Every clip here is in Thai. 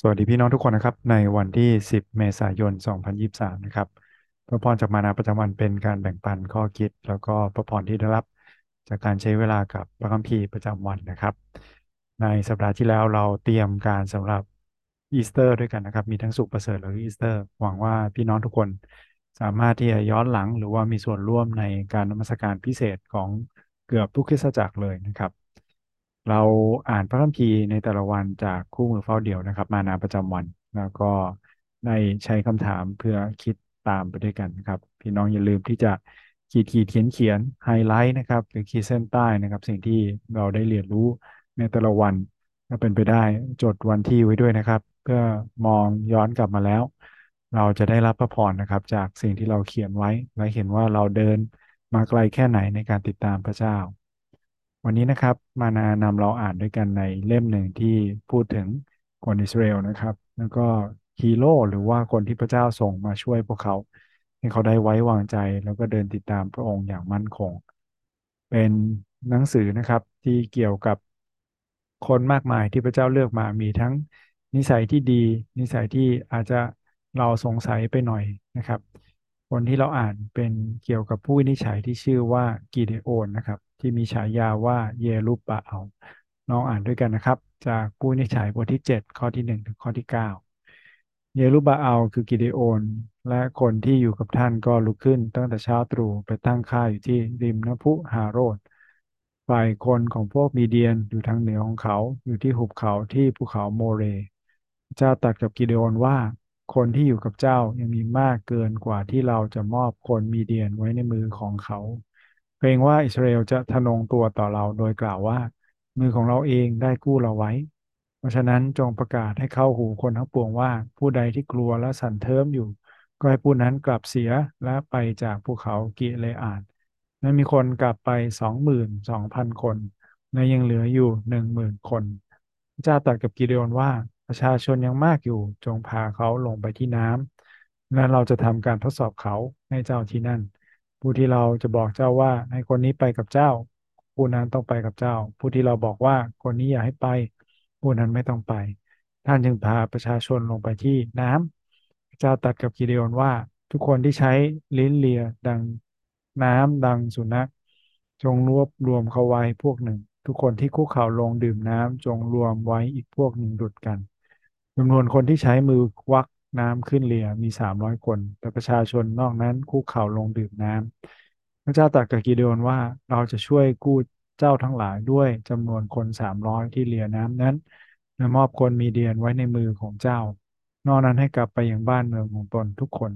สวัสดีพี่น้องทุกคนนะครับ ในวันที่ 10 เมษายน 2023 นะครับพระพรจากมานาประจำวันเป็นการแบ่งปันข้อคิด แล้วก็พระพรที่ได้รับจากการใช้เวลากับพระคัมภีร์ประจำวันนะครับ ในสัปดาห์ที่แล้วเราเตรียมการสำหรับอีสเตอร์ด้วยกันนะครับ มีทั้งศุกร์ประเสริฐและอีสเตอร์ หวังว่าพี่น้องทุกคนสามารถที่จะย้อนหลังหรือว่ามีส่วนร่วมในการนมัสการพิเศษของเกือบทุกคริสตจักรเลยนะครับ เราอ่านพระคัมภีร์ในแต่ละวันจากคู่มือเฝ้าเดี่ยวนะครับ มานาประจำวัน แล้วก็ได้ใช้คำถามเพื่อคิดตามไปด้วยกันนะครับ พี่น้องอย่าลืมที่จะขีดขีดเขียนเขียนไฮไลท์นะครับหรือขีดเส้นใต้นะครับ สิ่งที่เราได้เรียนรู้ในแต่ละวันถ้าเป็นไปได้จดวันที่ไว้ด้วยนะครับ เพื่อมองย้อนกลับมาแล้ว เราจะได้รับพระพรนะครับ จากสิ่งที่เราเขียนไว้และเห็นว่าเราเดินมาไกลแค่ไหนในการติดตามพระเจ้า วันนี้นะครับมานานำเราอ่านด้วยกันในเล่มหนึ่งที่พูดถึงคนอิสราเอลนะครับ แล้วก็ฮีโร่หรือว่าคนที่พระเจ้าส่งมาช่วยพวกเขา ให้เขาได้ไว้วางใจแล้วก็เดินติดตามพระองค์อย่างมั่นคง เป็นหนังสือนะครับที่เกี่ยวกับคนมากมายที่พระเจ้าเลือกมามีทั้งนิสัยที่ดี นิสัยที่อาจจะเราสงสัยไปหน่อยนะครับ คนที่เราอ่านเป็นเกี่ยวกับผู้วินิจฉัยที่ชื่อว่ากิเดโอนนะครับ ที่มีฉายาว่าเยรูปะเอาลองอ่านด้วยกันนะครับ จากผู้นิจฉัยบทที่ 7 ข้อที่ 1 ถึงข้อที่ 9 เยรูบาเอาคือกิเดโอน และคนที่อยู่กับท่านก็ลุกขึ้น ตั้งแต่เช้าตรู่ไปตั้งค่ายอยู่ที่ริมน้ำพุฮาโรดฝ่ายคนของพวกมีเดียนอยู่ทางเหนือของเขาอยู่ที่หุบเขาที่ภูเขาโมเร เจ้าตรัสกับกิเดโอนว่า คนที่อยู่กับเจ้ายังมีมากเกินกว่าที่เราจะมอบคนมีเดียนไว้ในมือของเขา เกรงว่าอิสราเอลจะทะนงตัวต่อเราโดยกล่าวว่า มือของเราเองได้กู้เราไว้ เพราะฉะนั้นจงประกาศให้เข้าหูคนทั้งปวงว่า ผู้ใดที่กลัวและสั่นเทิมอยู่ ก็ให้ผู้นั้นกลับเสียและไปจากภูเขากิเลอาดนั้นมีคนกลับไปสองหมื่นสองพันคนและยังเหลืออยู่หนึ่งหมื่นคนพระเจ้าตรัสกับกิเดโอนว่าประชาชนยังมากอยู่จงพาเขาลงไปที่น้ำและเราจะทำการทดสอบเขาให้เจ้าที่นั่น ผู้ที่เราจะบอกเจ้าว่าให้คนนี้ไปกับเจ้า ผู้นั้นต้องไปกับเจ้า ผู้ที่เราบอกว่าคนนี้อย่าให้ไป ผู้นั้นไม่ต้องไป ท่านจึงพาประชาชนลงไปที่น้ำพระเจ้าตรัสกับกิเดโอนว่า ทุกคนที่ใช้ลิ้นเลียดังน้ำดังสุนัขจงรวบรวมเขาไว้พวกหนึ่ง ทุกคนที่คุกเข่าลงดื่มน้ำจงรวมไว้อีกพวกหนึ่งดุดกันจำนวนคนที่ใช้มือควัก น้ำขึ้นเลียมีสามร้อยคน แต่ประชาชนนอกนั้นคุกเข่าลงดื่มน้ำพระเจ้าตรัสกับกิเดโอนว่าเราจะช่วยกู้เจ้าทั้งหลายด้วยจำนวนคนสามร้อยที่เลียน้ำนั้นและมอบคนมีเดียนไว้ในมือของเจ้า นอกนั้นให้กลับไปยังบ้านเมืองของตนทุกคน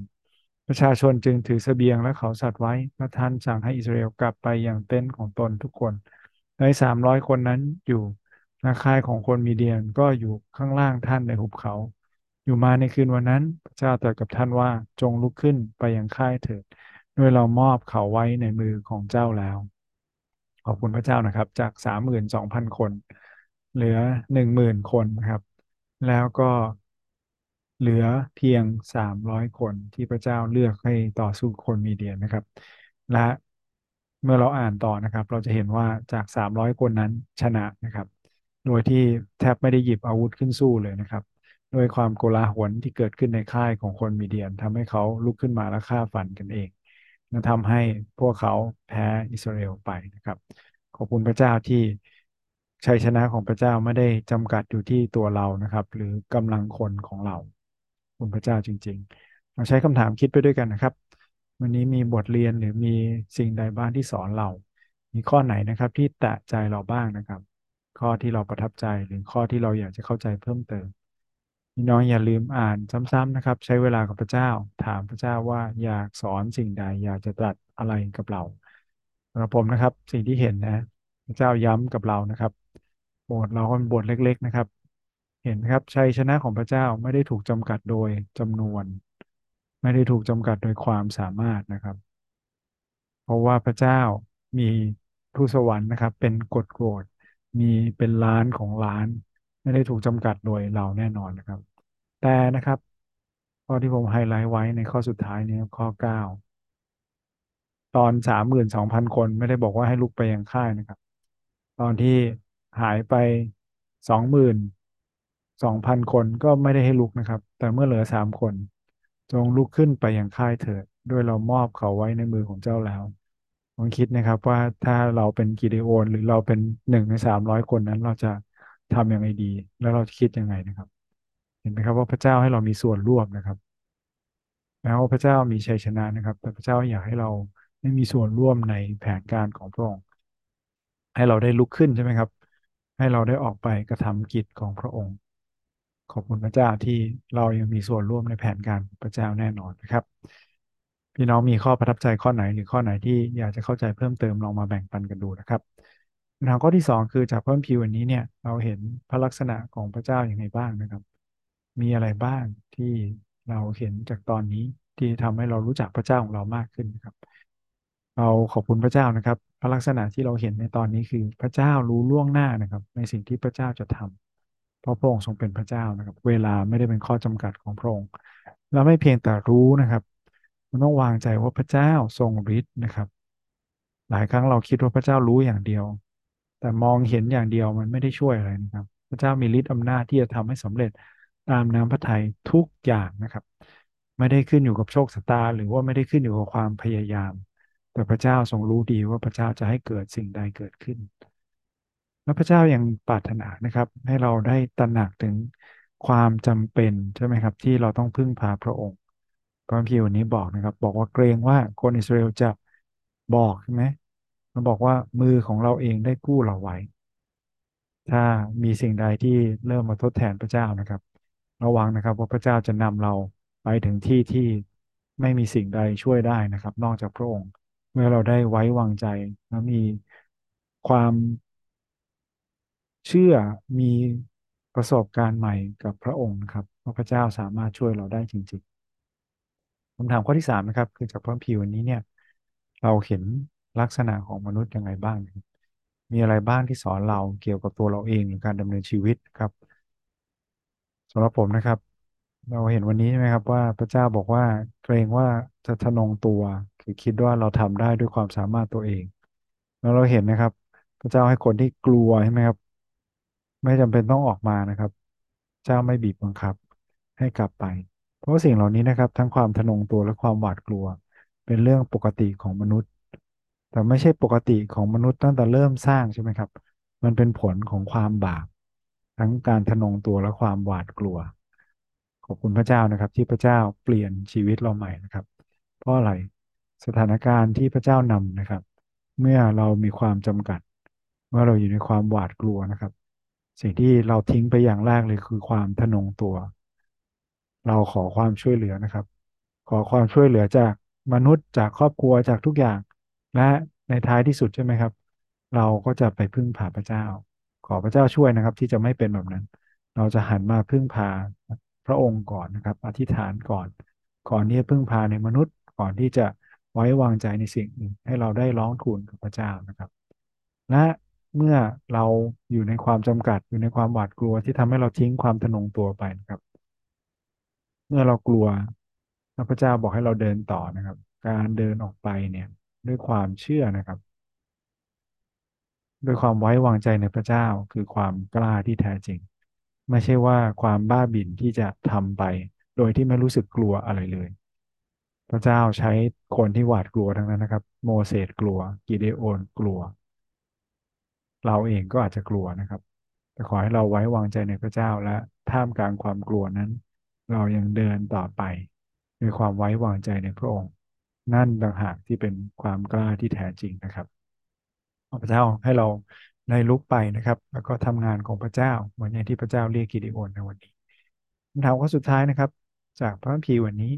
ประชาชนจึงถือเสบียงและเขาสัตว์ไว้และท่านสั่งให้อิสราเอลกลับไปยังเต็นท์ของตนทุกคน ในสามร้อยคนนั้นอยู่นาคายของคนมีเดียนก็อยู่ข้างล่างท่านในหุบเขา อยู่มาในคืนวันนั้นพระเจ้าตรัสกับท่านว่าจงลุกขึ้นไปยังค่ายเถิดโดยเรามอบเขาไว้ในมือของเจ้าแล้ว ขอบคุณพระเจ้านะครับ จากสามหมื่นสองพันคน เหลือหนึ่งหมื่นคนนะครับ แล้วก็เหลือเพียงสามร้อยคนที่พระเจ้าเลือกให้ต่อสู้คนมีเดียนะครับ และเมื่อเราอ่านต่อนะครับ เราจะเห็นว่าจากสามร้อยคนนั้นชนะนะครับ โดยที่แทบไม่ได้หยิบอาวุธขึ้นสู้เลยนะครับ ด้วยความโกลาหลที่เกิดขึ้นในค่ายของคนมีเดียนทำให้เขาลุกขึ้นมาและฆ่าฟันกันเองและทำให้พวกเขาแพ้อิสราเอลไปนะครับ ขอบคุณพระเจ้าที่ชัยชนะของพระเจ้าไม่ได้จำกัดอยู่ที่ตัวเรานะครับ หรือกำลังคนของเราขอบคุณพระเจ้าจริงๆมาใช้คำถามคิดไปด้วยกันนะครับ วันนี้มีบทเรียนหรือมีสิ่งใดบ้างที่สอนเรา มีข้อไหนนะครับที่แตะใจเราบ้างนะครับ ข้อที่เราประทับใจหรือข้อที่เราอยากจะเข้าใจเพิ่มเติม พี่น้องอย่าลืมอ่านซ้ำๆนะครับ ใช้เวลากับพระเจ้า ถามพระเจ้าว่าอยากสอนสิ่งใด อยากจะตรัสอะไรกับเราสำหรับผมนะครับ สิ่งที่เห็นนะพระเจ้าย้ำกับเรานะครับโบสถ์เราก็เป็นโบสถ์เล็ก ๆ นะครับ เห็นครับชัยชนะของพระเจ้าไม่ได้ถูกจำกัดโดยจำนวน ไม่ได้ถูกจำกัดโดยความสามารถนะครับ เพราะว่าพระเจ้ามีทูตสวรรค์นะครับ เป็นกฎโกรธมีเป็นล้านของล้าน ไม่ได้ถูกจำกัดโดยเราแน่นอนนะครับ แต่นะครับ ข้อที่ผมไฮไลท์ไว้ในข้อสุดท้ายนี้ข้อเก้าตอนสามหมื่นสองพันคนไม่ได้บอกว่าให้ลุกไปยังค่ายนะครับ ตอนที่หายไปสองหมื่นสองพันคนก็ไม่ได้ให้ลุกนะครับ แต่เมื่อเหลือสามคน จงลุกขึ้นไปยังค่ายเถิดด้วยเรามอบเขาไว้ในมือของเจ้าแล้วลองคิดนะครับว่าถ้าเราเป็นกิเดโอนหรือเราเป็นหนึ่งในสามร้อยคนนั้นเราจะ ทำยังไงดี แล้วเราจะคิดยังไงนะครับ เห็นไหมครับว่าพระเจ้าให้เรามีส่วนร่วมนะครับแม้ว่าพระเจ้ามีชัยชนะนะครับ แต่พระเจ้าอยากให้เราได้มีส่วนร่วมในแผนการของพระองค์ให้เราได้ลุกขึ้นใช่ไหมครับ ให้เราได้ออกไปกระทำกิจของพระองค์ ขอบคุณพระเจ้าที่เรายังมีส่วนร่วมในแผนการพระเจ้าแน่นอนนะครับ พี่น้องมีข้อประทับใจข้อไหนหรือข้อไหนที่อยากจะเข้าใจเพิ่มเติมลองมาแบ่งปันกันดูนะครับ ปัญหาข้อที่สองคือจากพระคัมภีร์วันนี้เนี่ย เราเห็นพระลักษณะของพระเจ้าอย่างไรบ้างนะครับ มีอะไรบ้างที่เราเห็นจากตอนนี้ที่ทำให้เรารู้จักพระเจ้าของเรามากขึ้นนะครับ เราขอบคุณพระเจ้านะครับ พระลักษณะที่เราเห็นในตอนนี้คือพระเจ้ารู้ล่วงหน้านะครับ ในสิ่งที่พระเจ้าจะทำเพราะพระองค์ทรงเป็นพระเจ้านะครับ เวลาไม่ได้เป็นข้อจำกัดของพระองค์เราไม่เพียงแต่รู้นะครับมันต้องวางใจว่าพระเจ้าทรงฤทธิ์นะครับ หลายครั้งเราคิดว่าพระเจ้ารู้อย่างเดียว แต่มองเห็นอย่างเดียวมันไม่ได้ช่วยอะไรนะครับ พระเจ้ามีฤทธิ์อำนาจที่จะทำให้สำเร็จตามน้ำพระทัยทุกอย่างนะครับ ไม่ได้ขึ้นอยู่กับโชคชะตา หรือว่าไม่ได้ขึ้นอยู่กับความพยายาม แต่พระเจ้าทรงรู้ดีว่าพระเจ้าจะให้เกิดสิ่งใดเกิดขึ้น และพระเจ้ายังปรารถนานะครับ ให้เราได้ตระหนักถึงความจำเป็นใช่ไหมครับ ที่เราต้องพึ่งพาพระองค์พระคัมภีวันนี้บอกนะครับ บอกว่าเกรงว่าคนอิสราเอลจะบอกใช่ไหม มันบอกว่ามือของเราเองได้กู้เราไว้ ถ้ามีสิ่งใดที่เริ่มมาทดแทนพระเจ้านะครับ ระวังนะครับว่าพระเจ้าจะนำเราไปถึงที่ที่ไม่มีสิ่งใดช่วยได้นะครับ นอกจากพระองค์ เมื่อเราได้ไว้วางใจและมีความเชื่อมีประสบการณ์ใหม่กับพระองค์นะครับว่าพระเจ้าสามารถช่วยเราได้จริงๆคำถามข้อที่สามนะครับ คือจากพระคัมภีวันนี้เนี่ย เราเห็น ลักษณะของมนุษย์ยังไงบ้าง มีอะไรบ้างที่สอนเราเกี่ยวกับตัวเราเองหรือการดำเนินชีวิตครับสำหรับผมนะครับ เราเห็นวันนี้ใช่ไหมครับว่าพระเจ้าบอกว่าเกรงว่าจะทะนงตัว คือคิดว่าเราทำได้ด้วยความสามารถตัวเอง แล้วเราเห็นนะครับ พระเจ้าให้คนที่กลัวใช่ไหมครับ ไม่จำเป็นต้องออกมานะครับ เจ้าไม่บีบบังคับให้กลับไป เพราะสิ่งเหล่านี้นะครับ ทั้งความทะนงตัวและความหวาดกลัว เป็นเรื่องปกติของมนุษย์ แต่ไม่ใช่ปกติของมนุษย์ตั้งแต่เริ่มสร้างใช่ไหมครับ มันเป็นผลของความบาป ทั้งการทะนงตัวและความหวาดกลัว ขอบคุณพระเจ้านะครับ ที่พระเจ้าเปลี่ยนชีวิตเราใหม่นะครับ เพราะอะไรสถานการณ์ที่พระเจ้านำนะครับ เมื่อเรามีความจำกัด เมื่อเราอยู่ในความหวาดกลัวนะครับ สิ่งที่เราทิ้งไปอย่างแรกเลยคือความทะนงตัว เราขอความช่วยเหลือนะครับ ขอความช่วยเหลือจากมนุษย์จากครอบครัวจากทุกอย่าง และในท้ายที่สุดใช่ไหมครับ เราก็จะไปพึ่งพาพระเจ้า ขอพระเจ้าช่วยนะครับ ที่จะไม่เป็นแบบนั้น เราจะหันมาพึ่งพาพระองค์ก่อนนะครับ อธิษฐานก่อน ก่อนที่จะพึ่งพาในมนุษย์ ก่อนที่จะไว้วางใจในสิ่งอื่นให้เราได้ร้องทูลกับพระเจ้านะครับ และเมื่อเราอยู่ในความจำกัดอยู่ในความหวาดกลัวที่ทำให้เราทิ้งความทะนงตัวไปนะครับ เมื่อเรากลัวพระเจ้าบอกให้เราเดินต่อนะครับ การเดินออกไปเนี่ย ด้วยความเชื่อนะครับ ด้วยความไว้วางใจในพระเจ้าคือความกล้าที่แท้จริง ไม่ใช่ว่าความบ้าบิ่นที่จะทำไป โดยที่ไม่รู้สึกกลัวอะไรเลย พระเจ้าใช้คนที่หวาดกลัวทั้งนั้นนะครับ โมเสสกลัว กิเดโอนกลัว เราเองก็อาจจะกลัวนะครับแต่ขอให้เราไว้วางใจในพระเจ้าและท่ามกลางความกลัวนั้น เรายังเดินต่อไปด้วยความไว้วางใจในพระองค์ นั่นต่างหากที่เป็นความกล้าที่แท้จริงนะครับพระเจ้าให้เราได้ลุกไปนะครับ แล้วก็ทำงานของพระเจ้าเหมือนอย่างที่พระเจ้าเรียกกิเดโอนในวันนี้คำถามข้อสุดท้ายนะครับ จากพระคัมภีร์วันนี้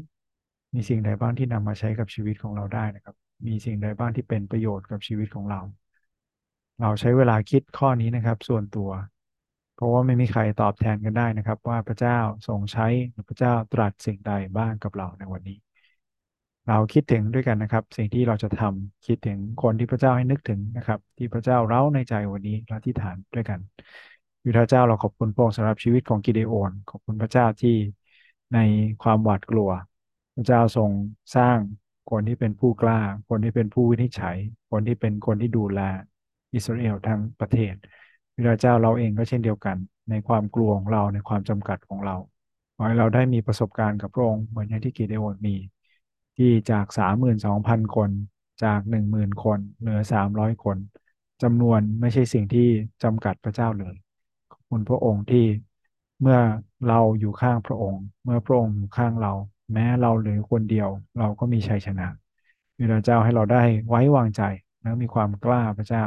มีสิ่งใดบ้างที่นำมาใช้กับชีวิตของเราได้นะครับ มีสิ่งใดบ้างที่เป็นประโยชน์กับชีวิตของเรา เราใช้เวลาคิดข้อนี้นะครับ ส่วนตัว เพราะว่าไม่มีใครตอบแทนกันได้นะครับ ว่าพระเจ้าทรงใช้พระเจ้าตรัสสิ่งใดบ้างกับเราในวันนี้ เราคิดถึงด้วยกันนะครับ สิ่งที่เราจะทำคิดถึงคนที่พระเจ้าให้นึกถึงนะครับ ที่พระเจ้าเร้าในใจวันนี้และที่ฐานด้วยกันวิทาเจ้าเราขอบคุณพระองค์สำหรับชีวิตของกิเดโอนขอบคุณพระเจ้าที่ในความหวาดกลัว พระเจ้าทรงสร้างคนที่เป็นผู้กล้า คนที่เป็นผู้วินิจฉัย คนที่เป็นคนที่ดูแลอิสราเอลทั้งประเทศวิทาเจ้าเราเองก็เช่นเดียวกัน ในความกลัวของเราในความจำกัดของเราขอให้เราได้มีประสบการณ์กับพระองค์เหมือนอย่างที่กิเดโอนมี ที่จากสามหมื่นสองพันคน จากหนึ่งหมื่นคน เหลือสามร้อยคนจำนวนไม่ใช่สิ่งที่จำกัดพระเจ้าเลยขอบคุณพระองค์ที่เมื่อเราอยู่ข้างพระองค์ เมื่อพระองค์อยู่ข้างเรา แม้เราเหลือคนเดียว เราก็มีชัยชนะพระเจ้าให้เราได้ไว้วางใจและมีความกล้าพระเจ้า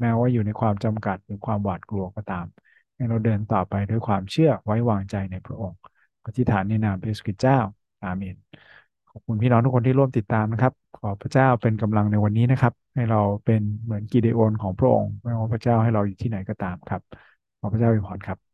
แม้ว่าอยู่ในความจำกัดหรือความหวาดกลัวก็ตามให้เราเดินต่อไปด้วยความเชื่อไว้วางใจในพระองค์อธิษฐานในนามพระเยซูคริสต์เจ้าอาเมน อบคุณพี่น้องทุกคนที่ร่วมติดตามนะครับ ขอพระเจ้าเป็นกำลังในวันนี้นะครับ ให้เราเป็นเหมือนกีเดโอนของพระองค์ไม่ว่าพระเจ้าให้เราอยู่ที่ไหนก็ตามครับ ขอพระเจ้าอวยพรครับ